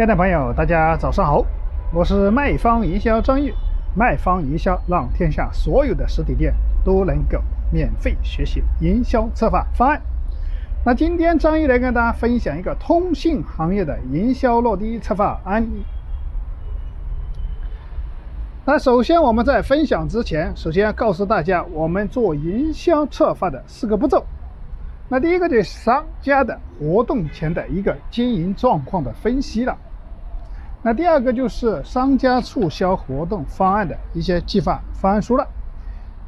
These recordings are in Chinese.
亲爱的朋友，大家早上好，我是卖方营销张玉。卖方营销让天下所有的实体店都能够免费学习营销策划方案。那今天张玉来跟大家分享一个通信行业的营销落地策划案例。那首先我们在分享之前，首先要告诉大家我们做营销策划的四个步骤。那第一个就是商家的活动前的一个经营状况的分析了。那第二个就是商家促销活动方案的一些计划方案书了。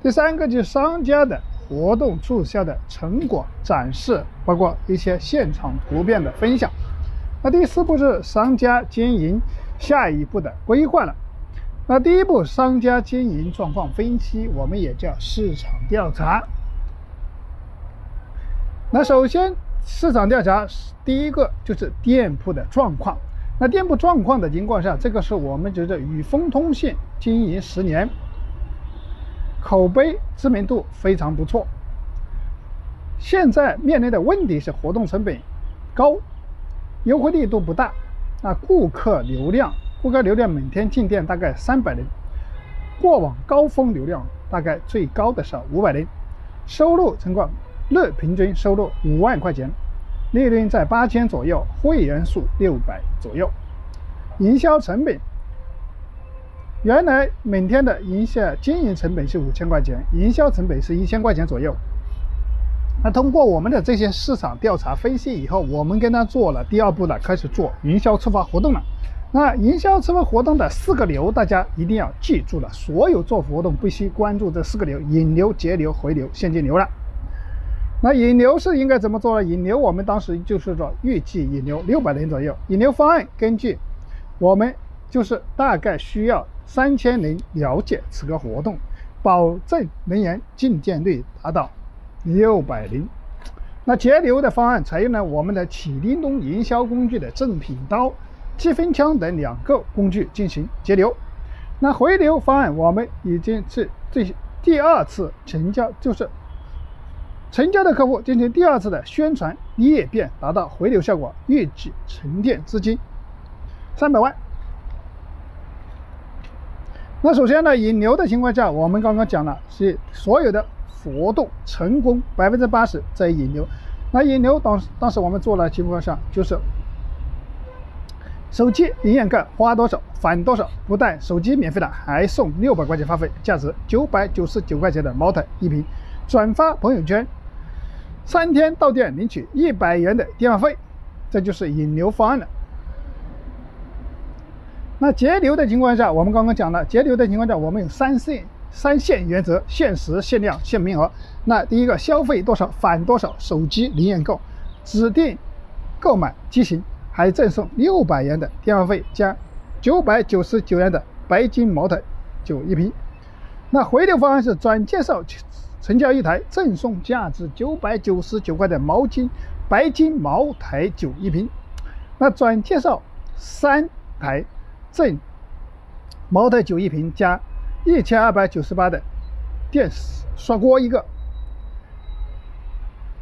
第三个就是商家的活动促销的成果展示，包括一些现场图片的分享。那第四步是商家经营下一步的规划了。那第一步商家经营状况分析，我们也叫市场调查。那首先，市场调查第一个就是店铺的状况。那店铺状况的情况下，这个是我们觉得宇丰通信经营十年，口碑知名度非常不错。现在面临的问题是活动成本高，优惠力度不大。那顾客流量，顾客流量每天进店大概三百人，过往高峰流量大概最高的时候五百人，收入情况。日平均收入五万块钱，利润在八千左右，会员数六百左右。营销成本，原来每天的营销经营成本是五千块钱，营销成本是一千块钱左右。那通过我们的这些市场调查分析以后，我们跟他做了第二步呢，开始做营销策划活动了。那营销策划活动的四个流，大家一定要记住了，所有做活动必须关注这四个流：引流、节流、回流、现金流了。那引流是应该怎么做呢？引流我们当时就是说预计引流六百人左右。引流方案根据我们就是大概需要三千人了解此个活动，保证人员进店率达到六百人。那节流的方案采用了我们的启叮咚营销工具的正品刀、积分枪等两个工具进行节流。那回流方案我们已经是这第二次成交，就是。成交的客户进行第二次的宣传裂变，达到回流效果，预计沉淀资金三百万。那首先呢，引流的情况下，我们刚刚讲了是所有的活动成功百分之八十在引流。那引流当当时我们做了情况下，就是手机营养盖花多少返多少，不但手机免费的，还送六百块钱话费，价值九百九十九块钱的茅台一瓶，转发朋友圈。三天到店领取一百元的电话费，这就是引流方案了。那节流的情况下，我们刚刚讲了，节流的情况下，我们有三线三线原则：限时、限量、限名额。那第一个，消费多少返多少，手机零元购，指定购买机型还赠送六百元的电话费加九百九十九元的白金茅台酒一瓶。那回流方案是转介绍。成交一台，赠送价值九百九十九块的毛巾白金茅台酒一瓶。那转介绍三台，赠茅台酒一瓶加一千二百九十八的电刷锅一个。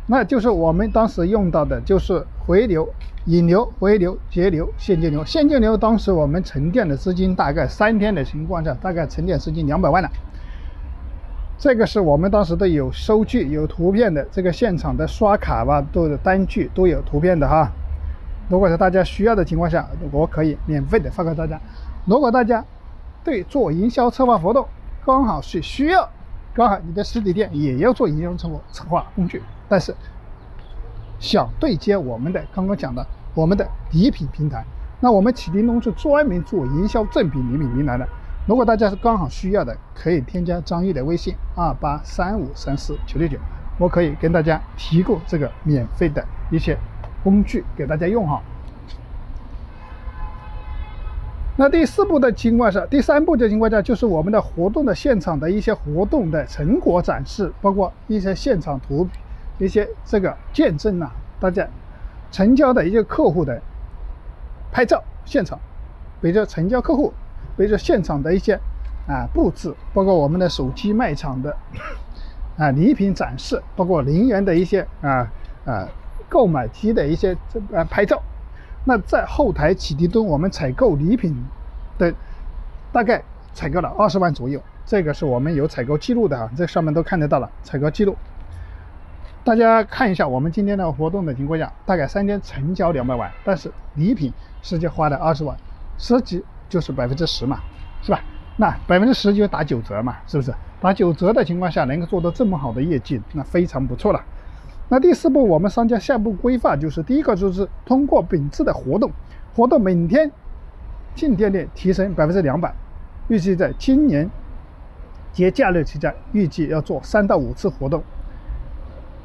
那就是我们当时用到的，就是回流、引流、回流、节流、现金流。现金流当时我们沉淀的资金大概三天的情况下，大概沉淀资金两百万了。这个是我们当时都有收据、有图片的，这个现场的刷卡吧，都有单据，都有图片的哈。如果是大家需要的情况下，我可以免费的发给大家。如果大家对做营销策划活动刚好是需要，刚好你的实体店也要做营销策划策划工具，但是想对接我们的刚刚讲的我们的礼品平台，那我们启叮咚是专门做营销赠品礼品平台的。如果大家是刚好需要的，可以添加张毅的微信二八三五三四九六九，我可以跟大家提供这个免费的一些工具给大家用哈。那第四步的情况下，第三步的情况下就是我们的活动的现场的一些活动的成果展示，包括一些现场图、一些这个见证啊，大家成交的一些客户的拍照现场，比如说成交客户。比如说现场的一些啊布置，包括我们的手机卖场的啊礼品展示，包括零元的一些啊啊购买机的一些这啊拍照，那在后台启迪中，我们采购礼品的大概采购了二十万左右，这个是我们有采购记录的啊，这上面都看得到了采购记录。大家看一下我们今天的活动的情况下，大概三天成交两百万，但是礼品实际花了二十万，实际就是百分之十嘛，是吧？那百分之十就打九折嘛，是不是？打九折的情况下能够做到这么好的业绩，那非常不错了。那第四步，我们商家下一步规划就是第一个就是通过本次的活动，活动每天进店率提升百分之两百，预计在今年节假日期间，预计要做三到五次活动。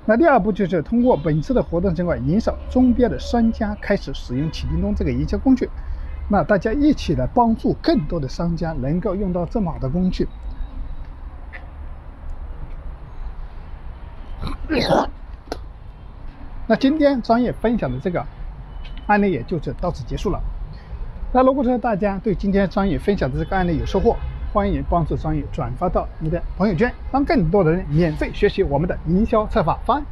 那第二步就是通过本次的活动情况，引导周边的商家开始使用启叮咚这个营销工具。那大家一起来帮助更多的商家能够用到这么好的工具。那今天专业分享的这个案例也就是到此结束了。那如果说大家对今天专业分享的这个案例有收获，欢迎帮助专业转发到你的朋友圈，让更多的人免费学习我们的营销策划方案。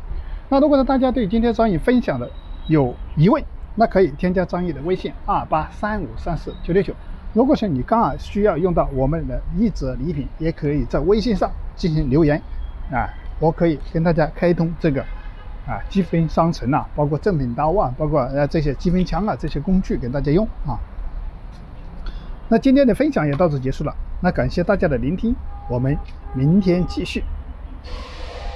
那如果说大家对今天专业分享的有疑问，那可以添加张毅的微信二八三五三四九六九。如果说你刚好需要用到我们的一折礼品，也可以在微信上进行留言，啊，我可以跟大家开通这个啊积分商城啊，包括正品刀啊，包括呃这些积分枪啊这些工具给大家用啊。那今天的分享也到此结束了，那感谢大家的聆听，我们明天继续。